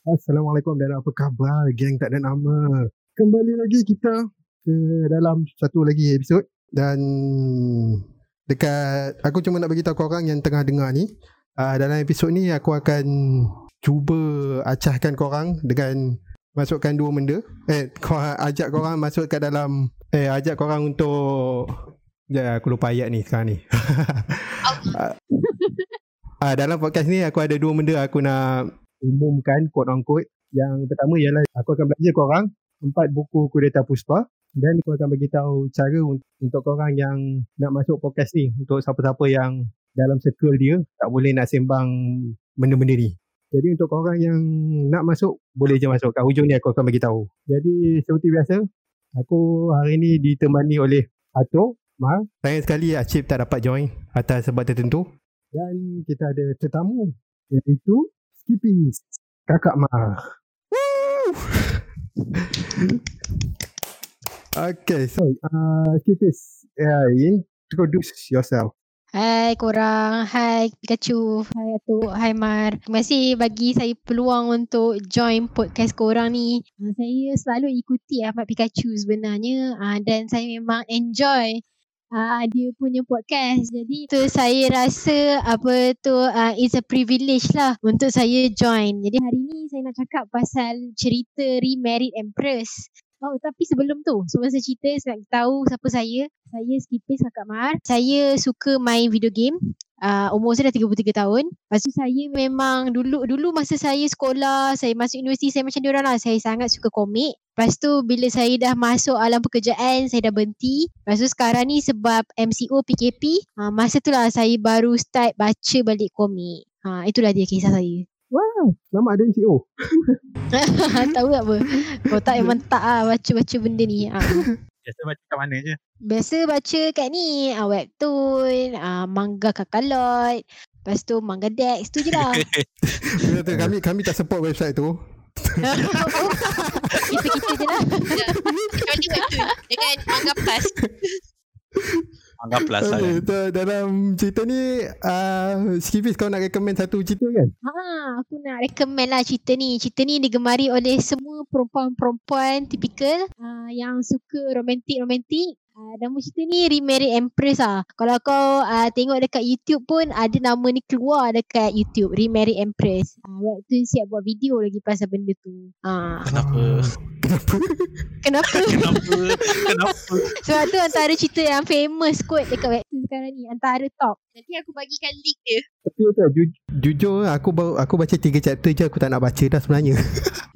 Assalamualaikum dan apa khabar? Geng tak ada nama. Kembali lagi kita ke dalam satu lagi episod. Dan dekat aku cuma nak bagi tahu korang yang tengah dengar ni uh, dalam episod ni aku akan cuba acahkan korang dengan masukkan dua benda. Eh korang, ajak korang masuk ke dalam eh ajak korang untuk ya aku lupa ayat ni sekarang ni. Uh, uh, dalam podcast ni aku ada dua benda aku nak umumkan quote on quote yang pertama ialah aku akan belajar korang empat buku Kudeta Puspa dan aku akan bagi tahu cara untuk korang yang nak masuk podcast ni untuk siapa-siapa yang dalam circle dia tak boleh nak sembang benda-benda ni. Jadi untuk korang yang nak masuk boleh je masuk kat hujung ni aku akan bagi tahu. Jadi seperti biasa aku hari ni ditemani oleh Ato, Mar. Sayang sekali Acip tak dapat join atas sebab tertentu. Dan kita ada tetamu iaitu Skippy Kakak Mar. okay, so uh, Skippy, uh, introduce yourself. Hai korang, hai Pikachu, hai Atuk, hai Mar. Terima kasih bagi saya peluang untuk join podcast korang ni. Uh, saya selalu ikuti Ahmad Pikachu sebenarnya uh, dan saya memang enjoy uh, dia punya podcast. Jadi tu saya rasa apa tu uh, it's a privilege lah untuk saya join. Jadi hari ni saya nak cakap pasal cerita Remarried Empress. Oh tapi sebelum tu Sebelum saya cerita Saya nak tahu Siapa saya Saya Skipis Kakak Mar Saya suka main video game uh, Umur saya dah 33 tahun Lepas tu saya memang Dulu dulu masa saya sekolah Saya masuk universiti Saya macam diorang lah Saya sangat suka komik Lepas tu bila saya dah masuk alam pekerjaan Saya dah berhenti Lepas tu sekarang ni sebab MCO PKP uh, Masa tu lah saya baru start baca balik komik uh, Itulah dia kisah saya Wow, nama ada MCO. Tahu tak apa? Kau tak memang tak lah baca-baca benda ni. Ha. Biasa baca kat mana je? Biasa baca kat ni. Ah, webtoon, ah, manga kakalot. Lepas tu manga dex. Tu je lah. Betul, kami kami tak support website tu. Kita-kita je lah. Webtoon dengan manga plus. Anggap plus lah. Okay, so, dalam cerita ni uh, Skipis kau nak recommend satu cerita kan? Ha, aku nak recommend lah cerita ni. Cerita ni digemari oleh semua perempuan-perempuan tipikal uh, yang suka romantik-romantik. Uh, nama cerita ni Remarried Empress lah. Kalau kau uh, tengok dekat YouTube pun ada nama ni keluar dekat YouTube. Remarried Empress. Uh, waktu siap buat video lagi pasal benda tu. Uh. Kenapa? Kenapa? Kenapa? Kenapa? Kenapa? Sebab tu antara cerita yang famous kot dekat webtoon sekarang ni. Antara top. Nanti aku bagikan link dia. Tapi tu, ju- jujur aku baru, aku baca tiga chapter je aku tak nak baca dah sebenarnya.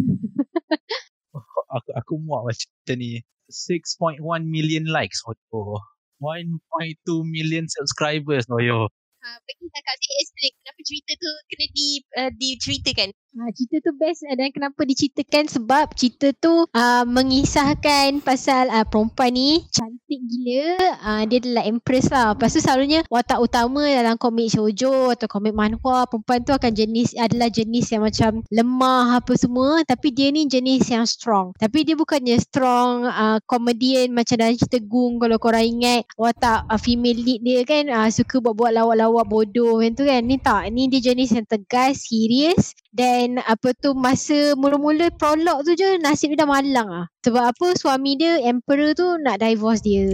muak baca cerita ni. 6.1 million likes. Oh, 1.2 million subscribers. Oh, yo. Ha, bagi kakak saya explain kenapa cerita tu kena di, uh, diceritakan. Ha, cerita tu best dan kenapa diceritakan sebab cerita tu uh, mengisahkan pasal uh, perempuan ni cantik gila. Uh, dia adalah empress lah. Lepas tu selalunya watak utama dalam komik shoujo atau komik manhwa perempuan tu akan jenis adalah jenis yang macam lemah apa semua tapi dia ni jenis yang strong. Tapi dia bukannya strong uh, comedian macam dalam cerita Gung kalau korang ingat watak uh, female lead dia kan uh, suka buat-buat lawak-lawak bodoh macam tu kan. Ni tak. Ni dia jenis yang tegas, serius dan apa tu masa mula-mula prolog tu je nasib dia dah malang ah. Sebab apa suami dia emperor tu nak divorce dia.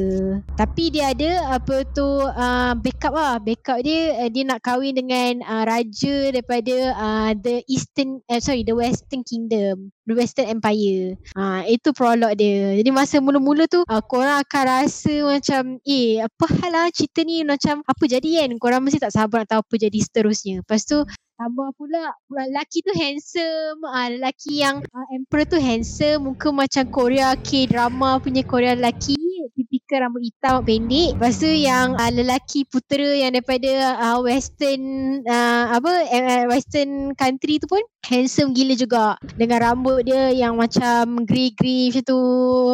Tapi dia ada apa tu uh, backup lah. Backup dia uh, dia nak kahwin dengan uh, raja daripada uh, the eastern uh, sorry the western kingdom. The western empire. Uh, itu prolog dia. Jadi masa mula-mula tu uh, korang akan rasa macam eh apa hal lah cerita ni macam apa jadi kan. Korang mesti tak sabar nak tahu apa jadi seterusnya. Lepas tu Tambah pula lelaki tu handsome. Ah lelaki yang uh, emperor tu handsome. Muka macam Korea K-drama punya Korea lelaki tipikal rambut hitam pendek lepas tu yang uh, lelaki putera yang daripada uh, western uh, apa uh, western country tu pun handsome gila juga dengan rambut dia yang macam grey-grey macam tu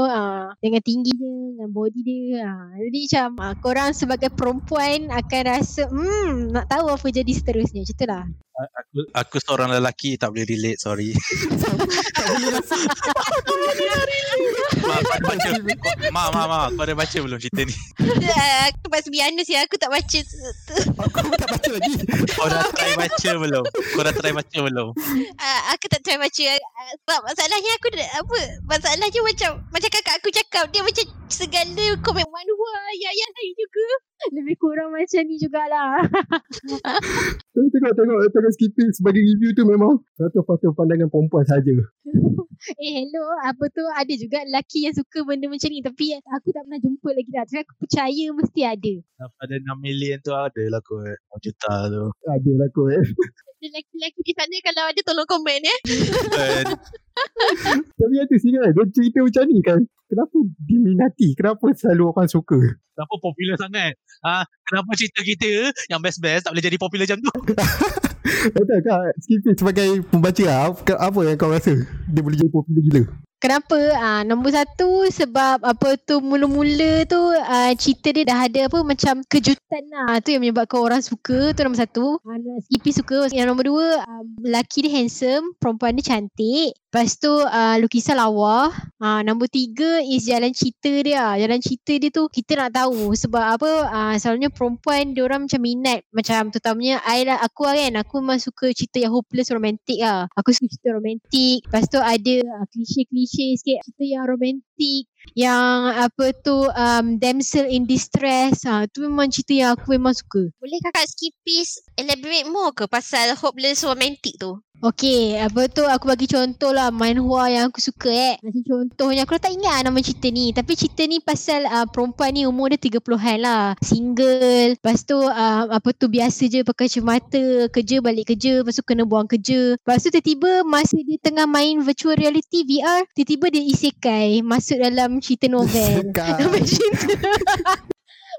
uh, dengan tinggi dia dengan body dia uh. jadi macam uh, korang sebagai perempuan akan rasa hmm nak tahu apa jadi seterusnya macam tu lah Aku, aku seorang lelaki tak boleh relate, sorry. Mak, kau ada baca. Mak, mak, mak, kau ada baca belum cerita ni? Uh, aku must be honest ya, aku tak baca. aku tak baca lagi. Kau dah try baca belum? Kau dah try baca belum? uh, aku tak try baca uh, sebab masalahnya aku dah- apa masalahnya macam macam kakak aku cakap dia macam segala komen manhwa yang yang lain juga. Lebih kurang macam ni jugalah. Tengok tengok tengok, tengok skipping sebagai review tu memang satu-satu pandangan perempuan saja. Eh hello. Apa tu? Ada juga lelaki yang suka benda macam ni. Tapi aku tak pernah jumpa lagi dah. Tapi aku percaya mesti ada. Pada 6 million tu ada lah kot. 6 juta tu. Ada lah kot. Ada lelaki-lelaki di sana kalau ada tolong komen ya. Dan Tapi ada sih kan, dia cerita macam ni kan. Kenapa diminati? Kenapa selalu orang suka? Kenapa popular sangat ha, Kenapa cerita kita Yang best-best Tak boleh jadi popular macam tu Betul kak, skipping sebagai pembaca apa apa yang kau rasa dia boleh jadi popular gila? Kenapa? Ah nombor satu sebab apa tu mula-mula tu ah, cerita dia dah ada apa macam kejutan lah. Tu yang menyebabkan orang suka. Tu nombor satu. Ah, Skippy suka. Yang nombor dua, um, lelaki dia handsome, perempuan dia cantik. Lepas tu uh, lukisan lawa. Ah nombor tiga is jalan cerita dia. Jalan cerita dia tu kita nak tahu sebab apa ah, selalunya perempuan dia orang macam minat macam terutamanya I lah aku lah kan aku memang suka cerita yang hopeless romantic lah. Aku suka cerita romantik. Lepas tu ada uh, klise-klise sikit cerita yang romantik yang apa tu um, damsel in distress ha, tu memang cerita yang aku memang suka. Boleh kakak skipis elaborate more ke pasal hopeless romantic tu? Okay, apa tu aku bagi contoh lah manhwa yang aku suka eh. Macam contohnya aku tak ingat nama cerita ni. Tapi cerita ni pasal uh, perempuan ni umur dia 30-an lah. Single. Lepas tu uh, apa tu biasa je pakai kacamata. Kerja balik kerja. Lepas tu kena buang kerja. Lepas tu tiba-tiba masa dia tengah main virtual reality VR. Tiba-tiba dia isekai masuk dalam cerita novel. Kak. Nama cerita.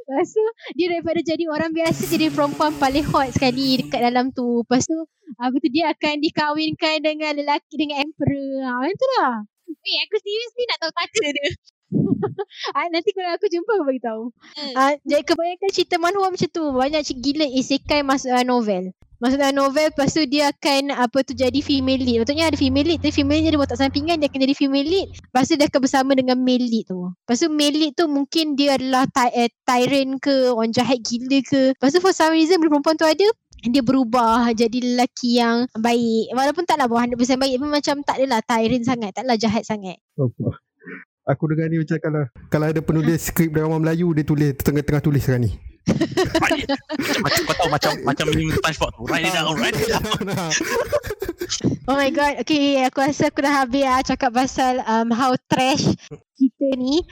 Lepas tu dia daripada jadi orang biasa jadi perempuan paling hot sekali dekat dalam tu. Lepas tu apa tu dia akan dikahwinkan dengan lelaki dengan emperor. Ha, macam tu lah. Eh aku serius ni nak tahu kata dia. Ah, nanti kalau aku jumpa aku bagi tahu. Hmm. Ah, jadi kebanyakan cerita manhwa macam tu. Banyak gila isekai masuk dalam novel. Masuk dalam novel lepas tu dia akan apa tu jadi female lead. Maksudnya ada female lead tapi female lead dia buat tak sampingan dia akan jadi female lead. Lepas tu dia akan bersama dengan male lead tu. Lepas tu male lead tu mungkin dia adalah ty- eh, tyrant ke orang jahat gila ke. Lepas tu for some reason bila perempuan tu ada dia berubah jadi lelaki yang baik. Walaupun taklah buat 100% baik tapi macam tak adalah tyrant sangat, taklah jahat sangat. Apa? Aku dengar ni macam kalau kalau ada penulis skrip drama Melayu dia tulis tengah-tengah tulis sekarang ni. Macam, macam kau tahu Macam macam meme SpongeBob tu Write it down Write it down Oh my god. Okay, aku rasa aku dah habis lah cakap pasal um, how trash cerita ni.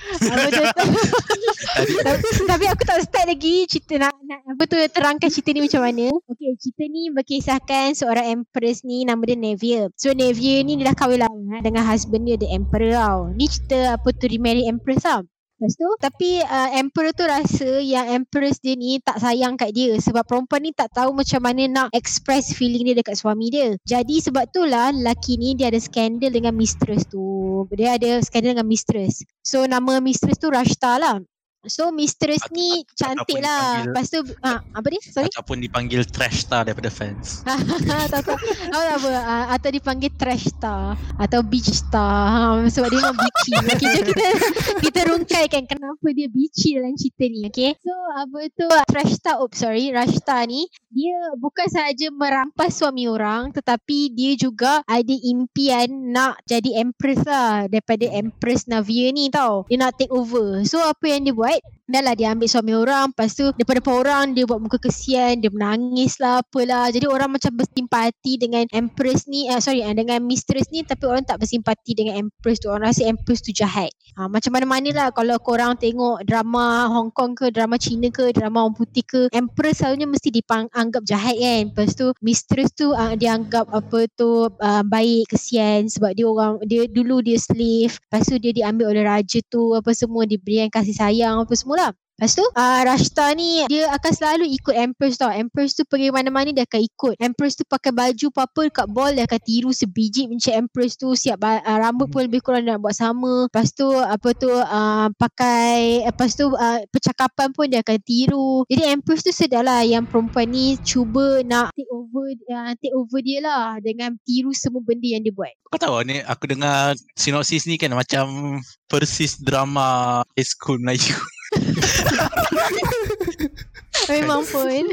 Tapi, tapi aku tak start lagi cerita nak, nak apa tu terangkan cerita ni macam mana. Okay, cerita ni berkisahkan seorang empress ni nama dia Nevia. So Nevia ni dia dah kahwin lama dengan husband dia the emperor tau. Ni cerita apa tu remarry empress tau. Lepas tu Tapi uh, Emperor tu rasa Yang Empress dia ni Tak sayang kat dia. Sebab perempuan ni tak tahu Macam mana nak Express feeling dia Dekat suami dia. Jadi sebab tu lah Lelaki ni dia ada skandal Dengan mistress tu. Dia ada skandal dengan mistress. So nama mistress tu Rashta lah So mistress ni Cantik lah. dipanggil- Lepas tu ah, Apa dia? Sorry? Ataupun dipanggil trash star Daripada fans. Tak tahu. Tak apa? Atau dipanggil trash star. Atau beach star. Ha, sebab dia memang beachy. Okay, jom kita kita rungkaikan kenapa dia beachy dalam cerita ni okay so apa tu? Trash star oops sorry. Rashta ni dia bukan sahaja merampas suami orang tetapi dia juga ada impian nak jadi empress lah. Daripada empress Navia ni tau. Dia nak take over. So apa yang dia buat right? Dah lah dia ambil suami orang. Lepas tu Depan-depan orang Dia buat muka kesian Dia menangis lah Apalah Jadi orang macam bersimpati Dengan empress ni uh, Sorry uh, Dengan mistress ni Tapi orang tak bersimpati Dengan empress tu. Orang rasa empress tu jahat. Uh, Macam mana-mana lah. Kalau korang tengok Drama Hong Kong ke Drama Cina ke Drama orang putih ke Empress selalunya Mesti dianggap jahat kan. Lepas tu Mistress tu uh, Dianggap apa tu uh, Baik Kesian. Sebab dia orang Dia dulu dia slave. Lepas tu dia diambil oleh raja tu Apa semua Diberikan kasih sayang Apa semua lah. Lepas tu uh, Rashta ni Dia akan selalu ikut Empress tau. Empress tu pergi mana-mana Dia akan ikut. Empress tu pakai baju apa-apa Dekat ball Dia akan tiru sebiji Macam Empress tu. Siap uh, rambut pun lebih kurang Dia nak buat sama. Lepas tu Apa tu uh, Pakai Lepas tu uh, Percakapan pun Dia akan tiru. Jadi Empress tu sedar lah. Yang perempuan ni Cuba nak Take over uh, Take over dia lah Dengan tiru semua benda yang dia buat. Kau tahu ni Aku dengar Sinopsis ni kan Macam Persis drama High School Melayu Memang pun.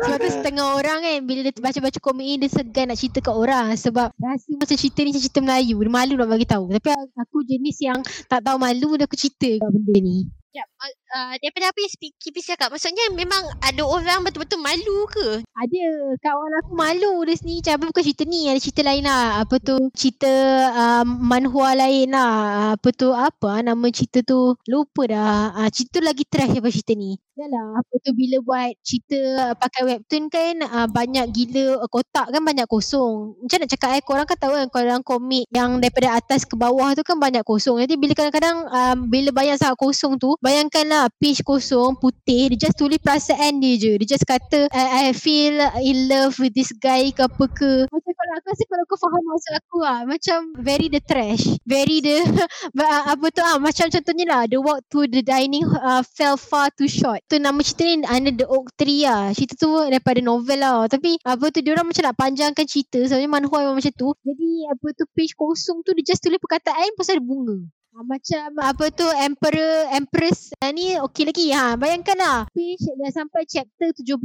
Sebab tu setengah orang kan bila dia baca-baca komik ni dia segan nak cerita kat orang sebab rasa macam cerita ni cerita Melayu. Dia malu nak bagi tahu. Tapi aku jenis yang tak tahu malu dia aku cerita kat benda ni. Ya, uh, daripada apa yang Kipi cakap, maksudnya memang ada orang betul-betul malu ke? Ada. Kawan aku malu. Dia sendiri apa bukan cerita ni? Ada cerita lain lah. Apa tu? Cerita uh, manhua lain lah. Apa tu? Apa nama cerita tu? Lupa dah. Uh, cerita lagi trash daripada cerita ni. Yalah, apa tu? Bila buat cerita uh, pakai webtoon kan uh, banyak gila uh, kotak kan banyak kosong. Macam nak cakap eh korang kan tahu kan dalam komik yang daripada atas ke bawah tu kan banyak kosong. Jadi bila kadang-kadang um, bila banyak sangat kosong tu bayangkanlah page kosong putih dia just tulis perasaan dia je. Dia just kata I, I feel in love with this guy ke apa ke. Macam kalau aku rasa kalau kau faham maksud aku lah macam very the trash. Very the apa tu ah macam contohnya lah the walk to the dining uh, fell far too short tu nama cerita ni Under the Oak Tree lah Cerita tu daripada novel lah Tapi apa tu Diorang macam nak panjangkan cerita Sebenarnya manhua memang macam tu Jadi apa tu Page kosong tu Dia just tulis perkataan Pasal bunga macam apa tu Emperor Empress ha, ni okey lagi. Ha bayangkan lah page dah sampai chapter 17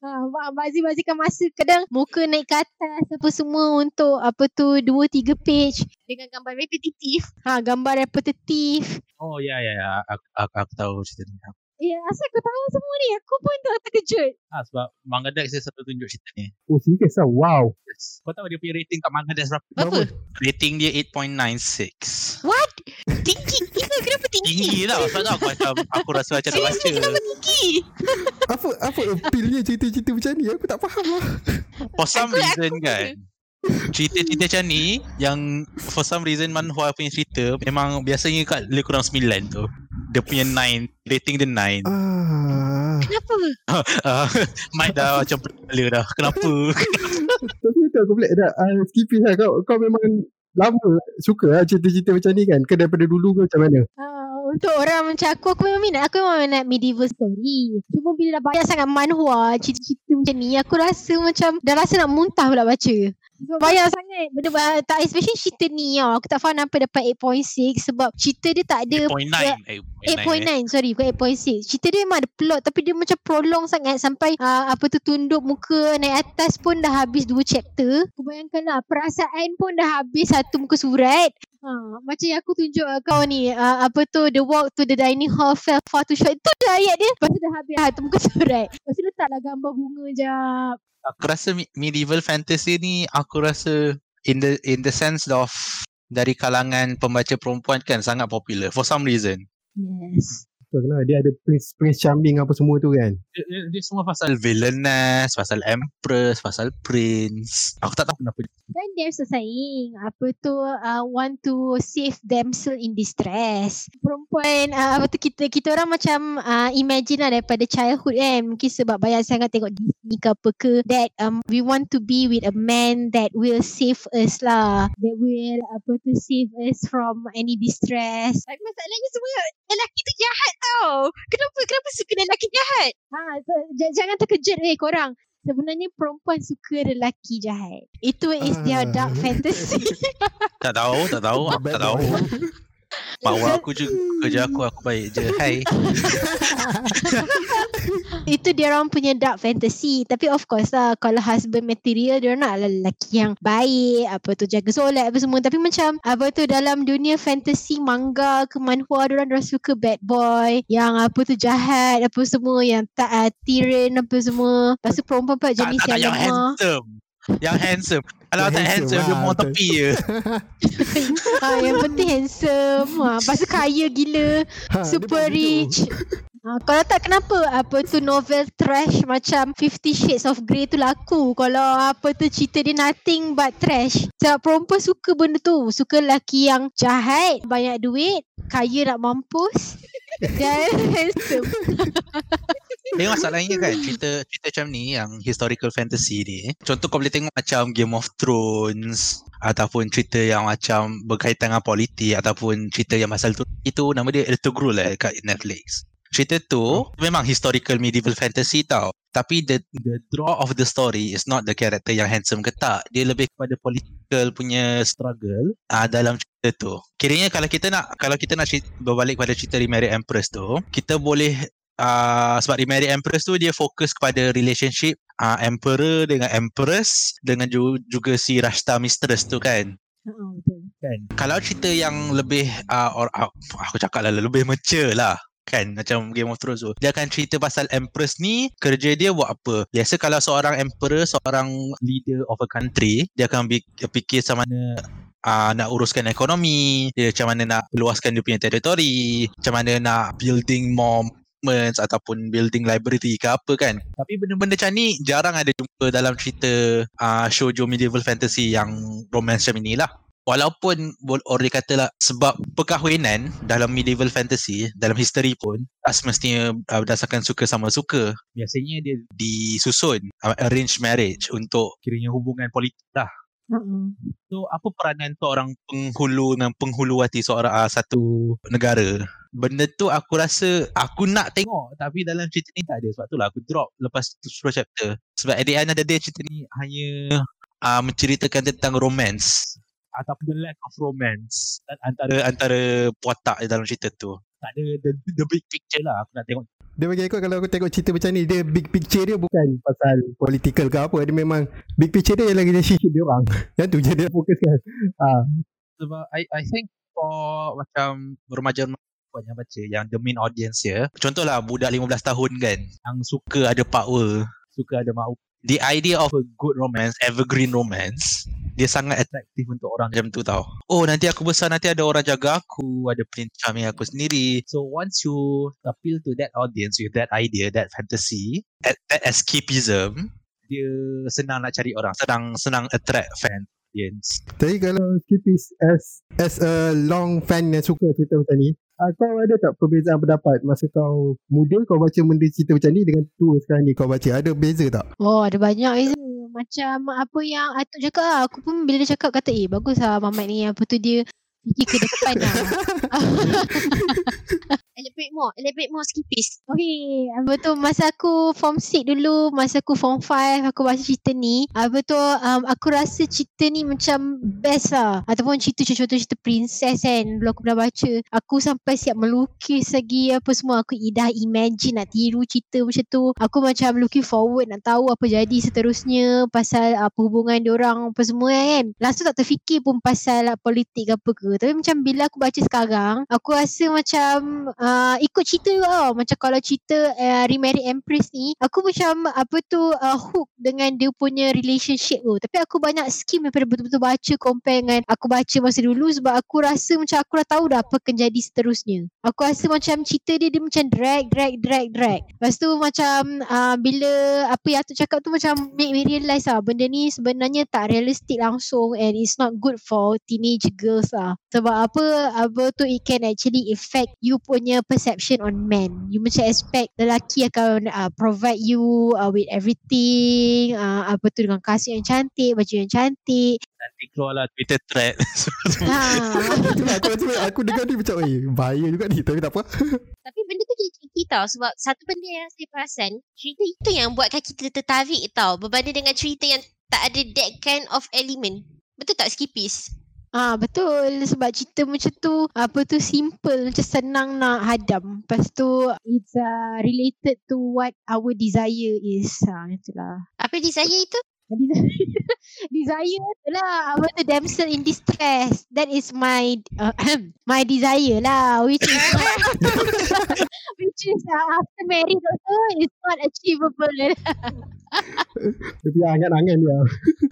ha bazi-bazikan masa kadang muka naik ke atas apa semua untuk apa tu 2 3 page. Dengan gambar repetitif. ha gambar repetitif. Oh ya ya ya. Aku, aku, aku tahu cerita ni. Ya, asal kau tahu semua ni? Aku pun tak terkejut. Ah sebab Manga Dex dia selalu tunjuk cerita ni. Oh serius lah Wow Yes. Kau tahu dia punya rating kat Manga Dex berapa? Berapa? Rating dia 8.96. What? Tinggi gila kenapa tinggi? Tinggi tau. Sebab tu aku macam aku rasa macam nak baca. Kenapa tinggi? Apa apa appealnya cerita-cerita macam ni Aku tak faham lah For some reason kan. Cerita-cerita macam ni yang for some reason manhua punya cerita memang biasanya kat lebih kurang 9 tu. Dia punya 9, rating dia 9. ah. Kenapa? Uh, Mike dah macam kepala dah. Kenapa? Tapi tu aku boleh dah uh, Skippy lah kau, kau memang lama suka lah cerita-cerita macam ni kan Ke daripada dulu ke macam mana Uh, untuk orang macam aku, aku memang minat. Aku memang minat medieval story. Cuma bila dah banyak sangat manhua, cerita-cerita macam ni, aku rasa macam dah rasa nak muntah pula baca. Banyak sangat. Benda ba- tak especially cerita ni tau. Aku tak faham kenapa dapat 8.6 sebab cerita dia tak ada 8.9. 8.9 sorry bukan 8.6 Cerita dia memang ada plot Tapi dia macam prolong sangat Sampai uh, Apa tu tunduk muka Naik atas pun dah habis Dua chapter. Aku bayangkan lah Perasaan pun dah habis Satu muka surat Ha, macam yang aku tunjuk uh, kau ni uh, Apa tu The walk to the dining hall Fell far too short. Itu dah ayat dia. Lepas tu dah habis Satu muka surat. Lepas tu letaklah gambar bunga jap. Aku rasa me- medieval fantasy ni aku rasa in the in the sense of dari kalangan pembaca perempuan kan sangat popular for some reason. Yes Kau kenal dia ada Prince, Prince Charming apa semua tu kan? Dia, dia, dia semua pasal villainess, pasal empress, pasal prince. Aku tak tahu kenapa. Then there's a saying Apa tu uh, Want to save damsel in distress. Perempuan uh, Apa tu kita Kita orang macam uh, Imagine lah daripada childhood kan. Mungkin sebab banyak sangat tengok Disney ke apa ke That um, we want to be with a man That will save us lah. That will Apa tu Save us from any distress. Tapi masalahnya semua lelaki tu jahat tau. Kenapa kenapa suka lelaki jahat? ha, so, j- Jangan terkejut eh korang Sebenarnya perempuan suka lelaki jahat Itu is their Ah. dark fantasy Tak tahu, tak tahu, tak tahu. Boy. Mak wa aku je kerja aku aku baik je. Hai. Itu dia orang punya dark fantasy Tapi of course lah Kalau husband material Dia nak lelaki yang baik Apa tu jaga solat apa semua Tapi macam Apa tu dalam dunia fantasy Manga ke manhua Dia orang suka bad boy Yang apa tu jahat Apa semua Yang tak uh, apa semua Lepas tu perempuan pula Tak, jenis tak, tak, yang yang handsome. Yang handsome. Kalau tak handsome handsome, dia lah, mau tepi je. ha, Yang penting handsome. Ha, Lepas tu kaya gila. Ha, Super rich. Ha, kalau tak kenapa? Apa tu novel trash macam Fifty Shades of Grey tu laku? Kalau apa tu cerita dia nothing but trash. Sebab perempuan suka benda tu. Suka lelaki yang jahat banyak duit kaya nak mampus dan handsome Tapi masalahnya kan cerita cerita macam ni yang historical fantasy ni. Contoh kau boleh tengok macam Game of Thrones ataupun cerita yang macam berkaitan dengan politik ataupun cerita yang pasal tu itu nama dia Ertugrul lah kat Netflix. Cerita tu memang historical medieval fantasy tau. Tapi the the draw of the story is not the character yang handsome ke tak. Dia lebih kepada political punya struggle ah dalam cerita tu. Kiranya kalau kita nak kalau kita nak cerita, berbalik pada cerita Remarried Empress tu, kita boleh uh, sebab Remarried Empress tu dia fokus kepada relationship uh, emperor dengan empress dengan ju- juga si Rashta Mistress tu kan. Uh, betul. Kan. Kalau cerita yang lebih uh, or, uh, aku cakap lah lebih mature lah kan macam Game of Thrones tu. Dia akan cerita pasal empress ni kerja dia buat apa. Biasa kalau seorang emperor seorang leader of a country dia akan fikir macam mana uh, nak uruskan ekonomi dia macam mana nak luaskan dia punya teritori macam mana nak building monuments ataupun building library ke apa kan. Tapi benda-benda macam ni jarang ada jumpa dalam cerita uh, shoujo medieval fantasy yang romance macam inilah walaupun orang kata lah sebab perkahwinan dalam medieval fantasy dalam history pun tak semestinya uh, berdasarkan suka sama suka biasanya dia disusun uh, arranged marriage untuk kiranya hubungan politik lah Uh-uh. So apa peranan seorang penghulu dengan penghulu hati seorang uh, satu negara? Benda tu aku rasa aku nak tengok tapi dalam cerita ni tak ada sebab tu lah aku drop lepas tu 10 chapter. Sebab at the end of the day cerita ni hanya uh, menceritakan tentang romance ataupun the lack of romance antara antara watak dalam cerita tu. Tak ada the, the big picture lah aku nak tengok dia bagi aku kalau aku tengok cerita macam ni dia big picture dia bukan pasal political ke apa dia memang big picture dia ialah relationship dia orang yang tu je dia fokuskan ha. sebab I, I think for macam remaja yang baca yang the main audience ya contohlah budak 15 tahun kan yang suka ada power suka ada mau the idea of a good romance evergreen romance dia sangat atraktif untuk orang macam tu tau. Oh nanti aku besar nanti ada orang jaga aku, ada charming aku sendiri. So once you appeal to that audience with that idea, that fantasy, that, that escapism, dia senang nak cari orang, senang senang attract fan audience. Tapi kalau skipis as as a long fan yang suka cerita macam ni, kau ada tak perbezaan pendapat masa kau muda kau baca benda cerita macam ni dengan tua sekarang ni kau baca ada beza tak? Oh ada banyak beza macam apa yang Atuk cakap lah. Aku pun bila dia cakap kata eh bagus lah Mamat ni apa tu dia fikir ke depan lah. elaborate more, elaborate more skipis. Okay, apa tu masa aku form 6 dulu, masa aku form 5 aku baca cerita ni, apa tu um, aku rasa cerita ni macam best lah. Ataupun cerita contoh cerita princess kan, dulu aku pernah baca. Aku sampai siap melukis lagi apa semua. Aku dah imagine nak tiru cerita macam tu. Aku macam looking forward nak tahu apa jadi seterusnya pasal apa hubungan orang apa semua kan. Langsung tak terfikir pun pasal politik apa ke. Tapi macam bila aku baca sekarang, aku rasa macam uh, ikut cerita juga tau. Macam kalau cerita uh, Remarried Empress ni, aku macam apa tu uh, hook dengan dia punya relationship tu. Tapi aku banyak skim daripada betul-betul baca compare dengan aku baca masa dulu sebab aku rasa macam aku dah tahu dah apa akan jadi seterusnya. Aku rasa macam cerita dia dia macam drag, drag, drag, drag. Lepas tu macam uh, bila apa yang aku cakap tu macam make me realise lah benda ni sebenarnya tak realistik langsung and it's not good for teenage girls lah. Sebab apa, apa tu it can actually affect you punya perception on men. You macam expect lelaki akan uh, provide you uh, with everything. Uh, apa tu dengan kasih yang cantik, baju yang cantik. Nanti keluarlah Twitter thread. ha. aku, aku, aku dengar ni macam, eh, bahaya juga ni. Tapi tak apa. Tapi benda tu jadi tricky tau. Sebab satu benda yang saya perasan, cerita itu yang buatkan kita tertarik tau. Berbanding dengan cerita yang tak ada that kind of element. Betul tak Skipis? Ah betul sebab cerita macam tu apa tu simple macam senang nak hadam. Lepas tu it's uh, related to what our desire is. Ah itulah. Apa desire itu? desire lah apa tu damsel in distress. That is my uh, my desire lah which is which is uh, after married also it's not achievable. dia punya angan-angan dia.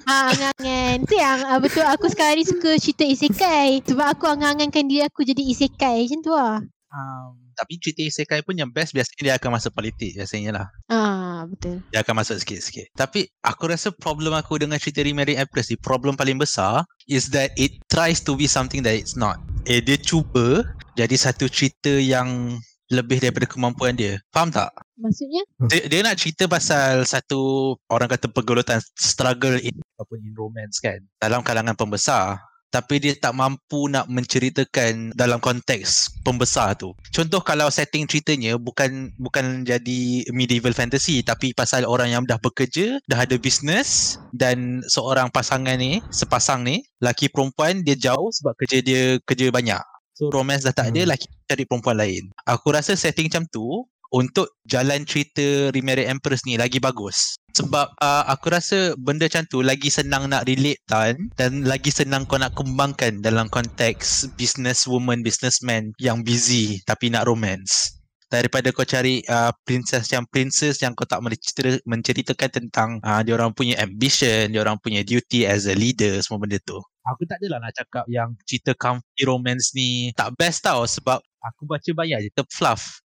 Ha, angan-angan. Tu yang uh, betul aku sekarang ni suka cerita isekai. Sebab aku angan-angankan diri aku jadi isekai. Macam tu lah. Um, tapi cerita isekai pun yang best biasanya dia akan masuk politik biasanya lah. Ah, betul. Dia akan masuk sikit-sikit. Tapi aku rasa problem aku dengan cerita Remarried Empress ni, problem paling besar is that it tries to be something that it's not. Eh, dia cuba jadi satu cerita yang lebih daripada kemampuan dia. Faham tak? Maksudnya? Dia, dia nak cerita pasal satu orang kata pergulutan struggle in ataupun in romance kan dalam kalangan pembesar tapi dia tak mampu nak menceritakan dalam konteks pembesar tu. Contoh kalau setting ceritanya bukan bukan jadi medieval fantasy tapi pasal orang yang dah bekerja, dah ada bisnes dan seorang pasangan ni, sepasang ni, laki perempuan dia jauh sebab kerja dia kerja banyak. So romance dah tak ada, hmm. laki cari perempuan lain. Aku rasa setting macam tu untuk jalan cerita Remarried Empress ni lagi bagus. Sebab uh, aku rasa benda macam tu lagi senang nak relate tan dan lagi senang kau nak kembangkan dalam konteks business woman, businessman yang busy tapi nak romance. Daripada kau cari uh, princess yang princess yang kau tak mencerita, menceritakan tentang uh, dia orang punya ambition, dia orang punya duty as a leader, semua benda tu. Aku tak adalah nak cakap yang cerita comfy romance ni tak best tau sebab aku baca banyak je, fluff.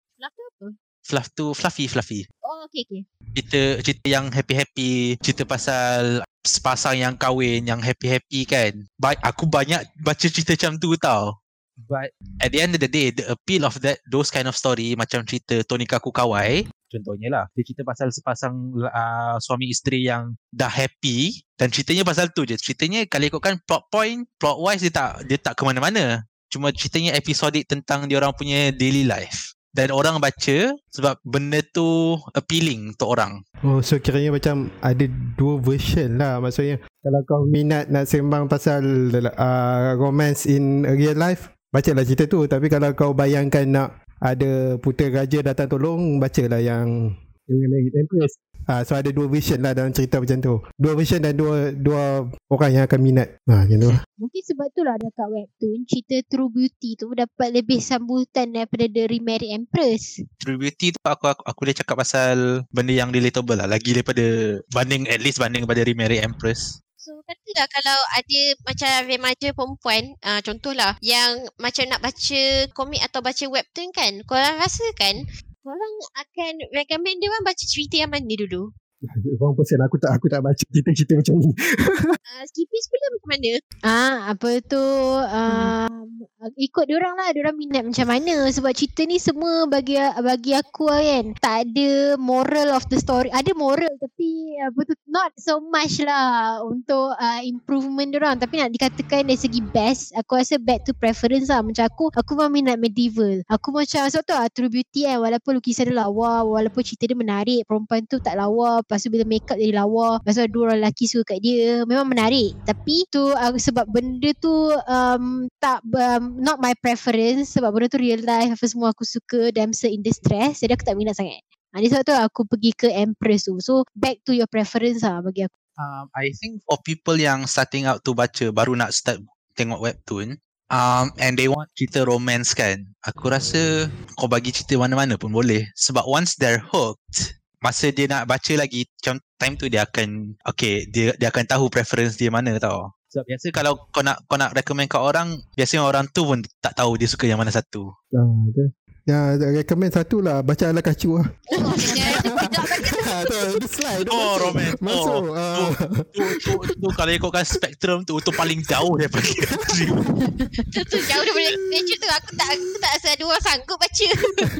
Fluff tu fluffy, fluffy. Oh, okay, okay. cerita cerita yang happy happy cerita pasal sepasang yang kahwin yang happy happy kan. Ba- aku banyak baca cerita macam tu tau. But at the end of the day the appeal of that those kind of story macam cerita Tony Kaku Kawai. contohnya lah dia cerita pasal sepasang uh, suami isteri yang dah happy dan ceritanya pasal tu je. Ceritanya kalau ikutkan plot point plot wise dia tak dia tak ke mana-mana. Cuma ceritanya episodik tentang dia orang punya daily life dan orang baca sebab benda tu appealing untuk orang. Oh, so kiranya macam ada dua version lah maksudnya. Kalau kau minat nak sembang pasal uh, romance in real life, bacalah cerita tu. Tapi kalau kau bayangkan nak ada putera raja datang tolong, bacalah yang Married Empress. Ah, so ada dua version lah dalam cerita macam tu. Dua version dan dua dua orang yang akan minat. Ha, macam tu lah. Mungkin sebab tu lah dekat webtoon cerita True Beauty tu dapat lebih sambutan daripada The Remarried Empress. True Beauty tu aku, aku, aku boleh cakap pasal benda yang relatable lah. Lagi daripada banding, at least banding daripada Remarried Empress. So katalah kalau ada macam remaja perempuan uh, Contohlah yang macam nak baca komik atau baca webtoon kan Korang rasa kan Korang akan recommend dia orang baca cerita yang mana dulu? Orang pesen aku tak aku tak baca cerita-cerita macam ni. Uh, Skippies pula macam mana? Ah, apa tu um, ikut dia orang lah, dia orang minat macam mana sebab cerita ni semua bagi bagi aku lah kan. Tak ada moral of the story. Ada moral tapi apa tu not so much lah untuk uh, improvement dia orang tapi nak dikatakan dari segi best, aku rasa back to preference lah. Macam aku, aku memang minat medieval. Aku macam sebab tu lah, True Beauty kan walaupun lukisan dia lawa, walaupun cerita dia menarik, perempuan tu tak lawa, lepas tu bila make up jadi lawa, lepas tu dua orang lelaki suka kat dia, memang menarik. Tapi tu uh, sebab benda tu um, tak um, not my preference sebab benda tu real life apa semua aku suka damsel in distress jadi aku tak minat sangat. Ha, sebab tu aku pergi ke Empress tu. So back to your preference lah bagi aku. Um, I think for people yang starting out to baca, baru nak start tengok webtoon, um, and they want cerita romance kan, aku rasa kau bagi cerita mana-mana pun boleh. Sebab once they're hooked, masa dia nak baca lagi, macam time tu dia akan, okay, dia dia akan tahu preference dia mana tau. Sebab biasa kalau kau nak kau nak recommend kat orang, biasanya orang tu pun tak tahu dia suka yang mana satu. Ha, tu. Ya, recommend satu lah. Baca ala kacu lah. Oh, tu, dia slide. dia Oh, masuk. romance. Masuk. Oh, ah. tu, tu, tu, kalau ikutkan spektrum tu, tu paling jauh daripada tu, tu jauh daripada nature tu aku tak aku tak rasa ada orang sanggup baca.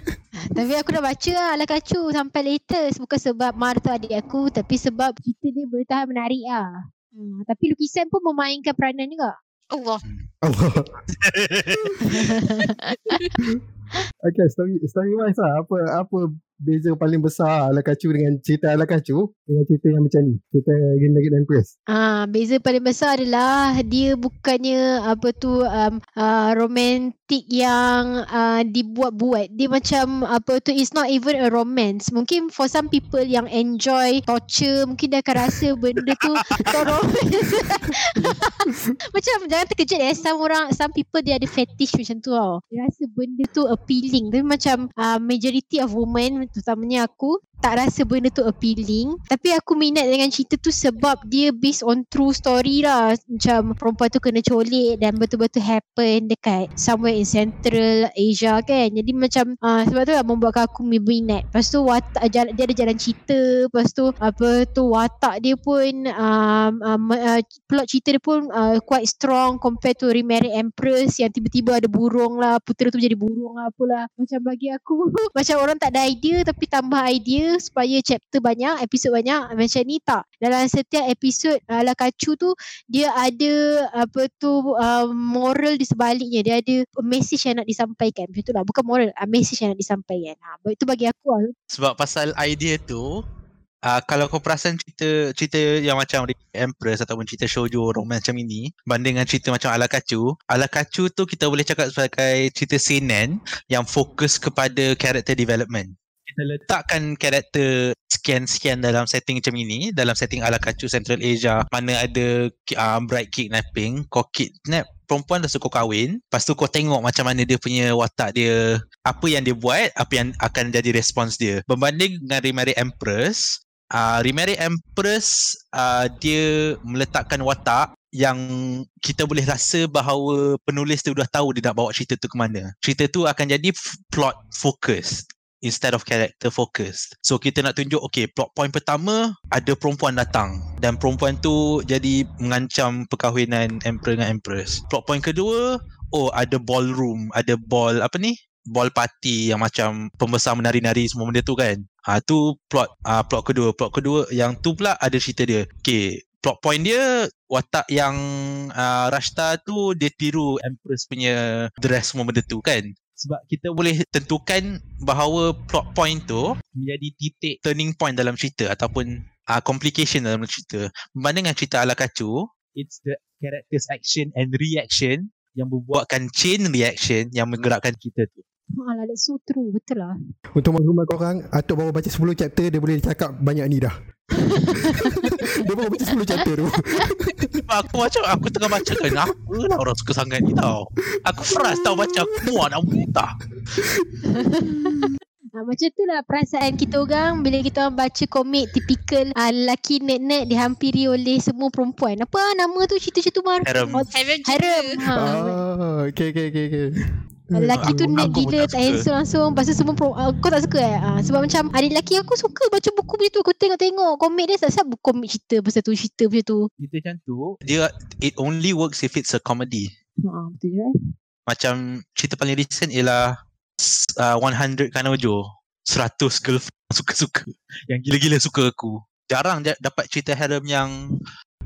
Tapi aku dah baca lah ala kacu sampai latest. Bukan sebab Mar tu adik aku tapi sebab cerita dia boleh tahan menarik lah. Hmm, tapi lukisan pun memainkan peranan juga. Allah. Allah. okay, story story wise lah. Apa apa beza paling besar ala kacu dengan cerita ala kacu dengan cerita yang macam ni. Cerita Green Nugget Empress. Ah, beza paling besar adalah dia bukannya apa tu um, uh, romantik yang uh, dibuat-buat. Dia macam apa tu it's not even a romance. Mungkin for some people yang enjoy torture mungkin dia akan rasa benda tu romance. macam jangan terkejut eh some orang some people dia ada fetish macam tu tau. Dia rasa benda tu appealing. Tapi macam uh, majority of women terutamanya aku tak rasa benda tu appealing. Tapi aku minat dengan cerita tu sebab dia based on true story lah. Macam perempuan tu kena colik dan betul-betul happen dekat somewhere in central Asia kan. Jadi macam uh, sebab tu lah membuatkan aku minat. Lepas tu watak jalan, dia ada jalan cerita. Lepas tu apa tu watak dia pun um, um, uh, plot cerita dia pun uh, quite strong compared to Remarried Empress yang tiba-tiba ada burung lah. Putera tu jadi burung lah apalah. Macam bagi aku macam orang tak ada idea tapi tambah idea supaya chapter banyak episod banyak macam ni tak. Dalam setiap episod ala kacu tu dia ada apa tu uh, moral di sebaliknya. Dia ada message yang nak disampaikan. Macam tu lah. Bukan moral uh, message yang nak disampaikan. Ha, itu bagi aku lah. Sebab pasal idea tu, uh, kalau kau perasan cerita cerita yang macam Empress ataupun cerita shoujo romance macam ini, banding dengan cerita macam ala kacu, ala kacu tu kita boleh cakap sebagai cerita seinen yang fokus kepada character development. Kita letakkan karakter sekian-sekian dalam setting macam ini dalam setting ala kacu Central Asia mana ada uh, bright kidnapping kau kidnap perempuan dah kau kahwin lepas tu kau tengok macam mana dia punya watak dia apa yang dia buat apa yang akan jadi respons dia berbanding dengan Remarry Empress uh, Remarry Empress uh, dia meletakkan watak yang kita boleh rasa bahawa penulis tu dah tahu dia nak bawa cerita tu ke mana. Cerita tu akan jadi plot focus instead of character focus. So kita nak tunjuk okay plot point pertama ada perempuan datang dan perempuan tu jadi mengancam perkahwinan emperor dengan empress. Plot point kedua oh ada ballroom, ada ball apa ni? Ball party yang macam pembesar menari-nari semua benda tu kan. Ah ha, tu plot ah plot kedua. Plot kedua yang tu pula ada cerita dia. Okay, plot point dia watak yang uh, Rashta tu dia tiru Empress punya dress semua benda tu kan sebab kita boleh tentukan bahawa plot point tu menjadi titik turning point dalam cerita ataupun uh, complication dalam cerita berbanding dengan cerita ala kacu it's the characters action and reaction yang membuatkan chain reaction yang menggerakkan kita tu Alah, that's so true. Betul lah. Untuk maklumat korang Atuk baru baca 10 chapter Dia boleh cakap banyak ni dah Dia baru baca 10 chapter tu aku macam aku tengah baca kan apa lah orang suka sangat ni tau aku frust tau baca aku muak nak muntah Ha, macam tu lah perasaan kita orang bila kita orang baca komik tipikal uh, lelaki nerd-nerd dihampiri oleh semua perempuan. Apa nama tu cerita-cerita baru? Harem. Oh, Harem harem. Ha. Ah, Okay okay okay, okay. Lelaki tu pun gila tak handsome langsung. Lepas tu semua pro, uh, Kau tak suka eh? Uh, Sebab macam Adik lelaki aku suka Baca buku macam tu. Aku tengok-tengok Komik dia tak Siapa komik cerita Pasal tu cerita macam tu. Cerita macam tu. Dia it only works if it's a comedy. Ha, Betul juga eh? Macam cerita paling recent ialah uh, 100 Kanojo 100 girlfriend suka-suka. Yang gila-gila suka aku. Jarang ja- dapat cerita harem yang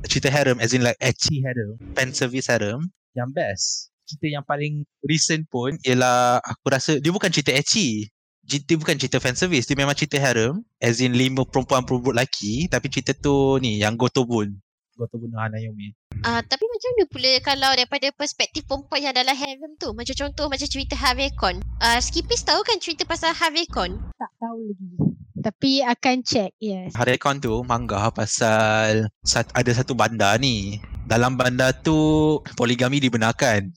cerita harem as in like ecchi harem. fan service harem. Yang best cerita yang paling recent pun ialah aku rasa dia bukan cerita ecchi dia bukan cerita fan service dia memang cerita harem as in lima perempuan perempuan lelaki tapi cerita tu ni yang Gotobun Gotobun no Hanayomi Ah, tapi macam mana pula kalau daripada perspektif perempuan yang dalam harem tu? Macam contoh macam cerita Harvey-Kon. Ah, Skipis tahu kan cerita pasal Harvey-Kon? Tak tahu lagi Tapi akan check Yes Harekon tu manga pasal sat, ada satu bandar ni. Dalam bandar tu poligami dibenarkan.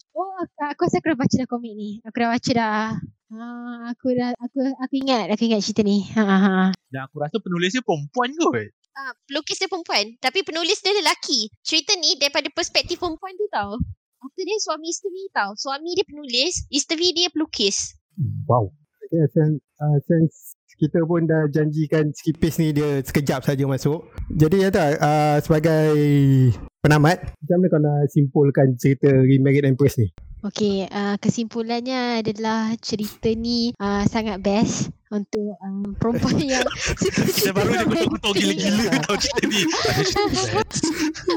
Aku, aku rasa aku dah baca dah komik ni Aku dah baca dah Ha, aku dah aku aku ingat aku ingat cerita ni. Ha ha. ha. Dan aku rasa penulisnya perempuan kot. Ah, pelukis dia perempuan. Tapi penulis dia lelaki. Cerita ni daripada perspektif perempuan tu tau. After dia suami isteri tau. Suami dia penulis, isteri dia pelukis. Wow. Okay, since, uh, since kita pun dah janjikan skipis ni dia sekejap saja masuk. Jadi ya tak, uh, sebagai penamat, macam mana kau nak simpulkan cerita Remarried Empress ni? Okey, uh, kesimpulannya adalah cerita ni uh, sangat best untuk um, perempuan yang suka cerita baru romantik. kutuk-kutuk gila-gila tau cerita ni.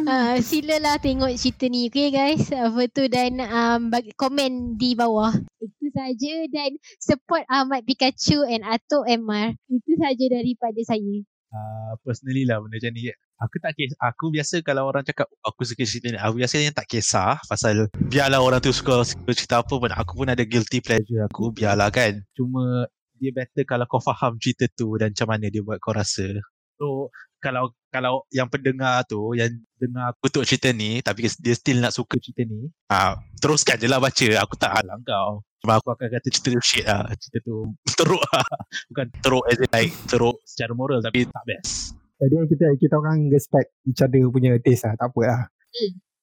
Uh, silalah tengok cerita ni okay guys apa tu dan um, bagi komen di bawah itu saja dan support Ahmad Pikachu and Atok MR itu saja daripada saya Uh, personally lah benda macam ni. Aku tak kisah. Aku biasa kalau orang cakap "Oh, aku suka cerita ni. Aku biasanya tak kisah pasal biarlah orang tu suka, suka cerita apa pun. Aku pun ada guilty pleasure aku. Biarlah kan. Cuma dia better kalau kau faham cerita tu dan macam mana dia buat kau rasa. So kalau kalau yang pendengar tu yang dengar aku kutuk cerita ni tapi dia still nak suka cerita ni ah teruskan je lah baca aku tak halang kau cuma aku akan kata cerita tu shit lah cerita tu teruk lah bukan teruk as in like teruk secara moral tapi tak best Jadi kita kita orang respect each other punya taste lah, tak apa lah.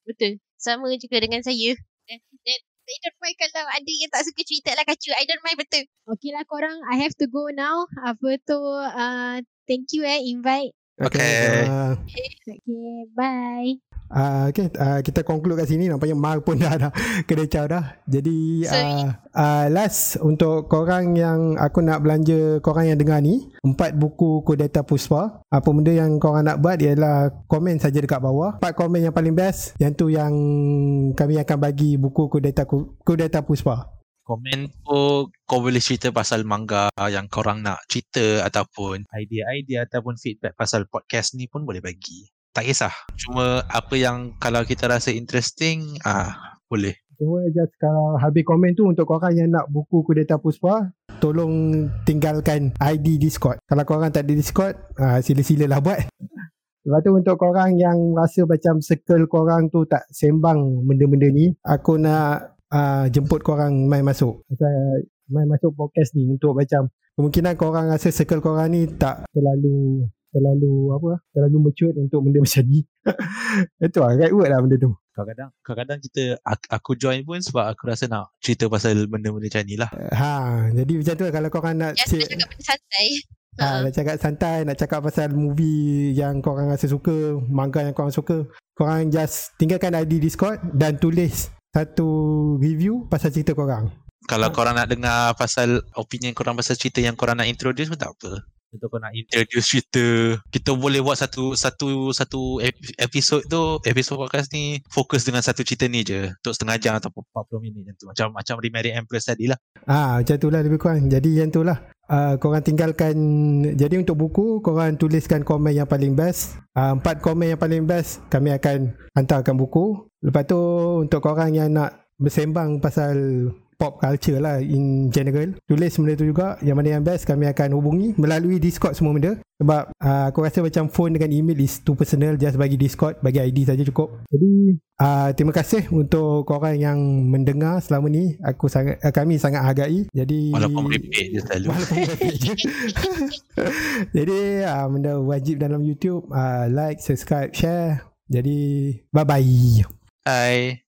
Betul. Sama juga dengan saya. Dan, dan I don't mind kalau ada yang tak suka cerita lah kacu. I don't mind betul. Okay lah korang I have to go now apa tu uh, thank you eh invite Okay. Uh, okay bye Uh, okay, uh, kita conclude kat sini nampaknya Mar pun dah dah kena caw dah. Jadi uh, uh, last untuk korang yang aku nak belanja korang yang dengar ni, empat buku Kudeta Puspa. Apa benda yang korang nak buat ialah komen saja dekat bawah. Empat komen yang paling best, yang tu yang kami akan bagi buku Kudeta Kudeta Puspa. komen tu kau boleh cerita pasal manga yang korang nak cerita ataupun idea-idea ataupun feedback pasal podcast ni pun boleh bagi. Tak kisah. Cuma apa yang kalau kita rasa interesting, ah boleh. Cuma just kalau habis komen tu untuk korang yang nak buku Kudeta Puspa, tolong tinggalkan ID Discord. Kalau korang tak ada Discord, uh, sila-sila lah buat. Lepas tu untuk korang yang rasa macam circle korang tu tak sembang benda-benda ni, aku nak uh, jemput korang main masuk. Main masuk podcast ni untuk macam kemungkinan korang rasa circle korang ni tak terlalu terlalu apa terlalu mature untuk benda macam ni. Itu lah right word lah benda tu. Kadang-kadang kadang-kadang kita aku, join pun sebab aku rasa nak cerita pasal benda-benda macam ni lah. Ha, jadi macam tu lah kalau korang nak Ya, cik, nak cakap benda santai. ha, nak cakap santai, nak cakap pasal movie yang korang rasa suka, manga yang korang suka, korang just tinggalkan ID Discord dan tulis satu review pasal cerita korang. Kalau korang nak dengar pasal opinion korang pasal cerita yang korang nak introduce pun tak apa. Kalau korang nak introduce cerita, kita boleh buat satu satu satu ep- episod tu, episod podcast ni fokus dengan satu cerita ni je untuk setengah jam ataupun 40 minit macam tu. Macam macam Remarry Empress tadi lah. Ah, macam tu lah lebih kurang. Jadi yang tu lah. Uh, korang tinggalkan Jadi untuk buku Korang tuliskan komen yang paling best uh, Empat komen yang paling best Kami akan hantarkan buku Lepas tu Untuk korang yang nak Bersembang pasal Pop culture lah In general. Tulis benda tu juga. Yang mana yang best Kami akan hubungi Melalui Discord semua benda. Sebab uh, Aku rasa macam phone dengan email Is too personal. Just bagi Discord Bagi ID saja cukup. Jadi uh, Terima kasih Untuk korang yang Mendengar selama ni. Aku sangat uh, Kami sangat hargai. Jadi Walaupun merepek je selalu. Walaupun je. Jadi uh, Benda wajib dalam YouTube uh, Like, subscribe, share. Jadi Bye bye Bye.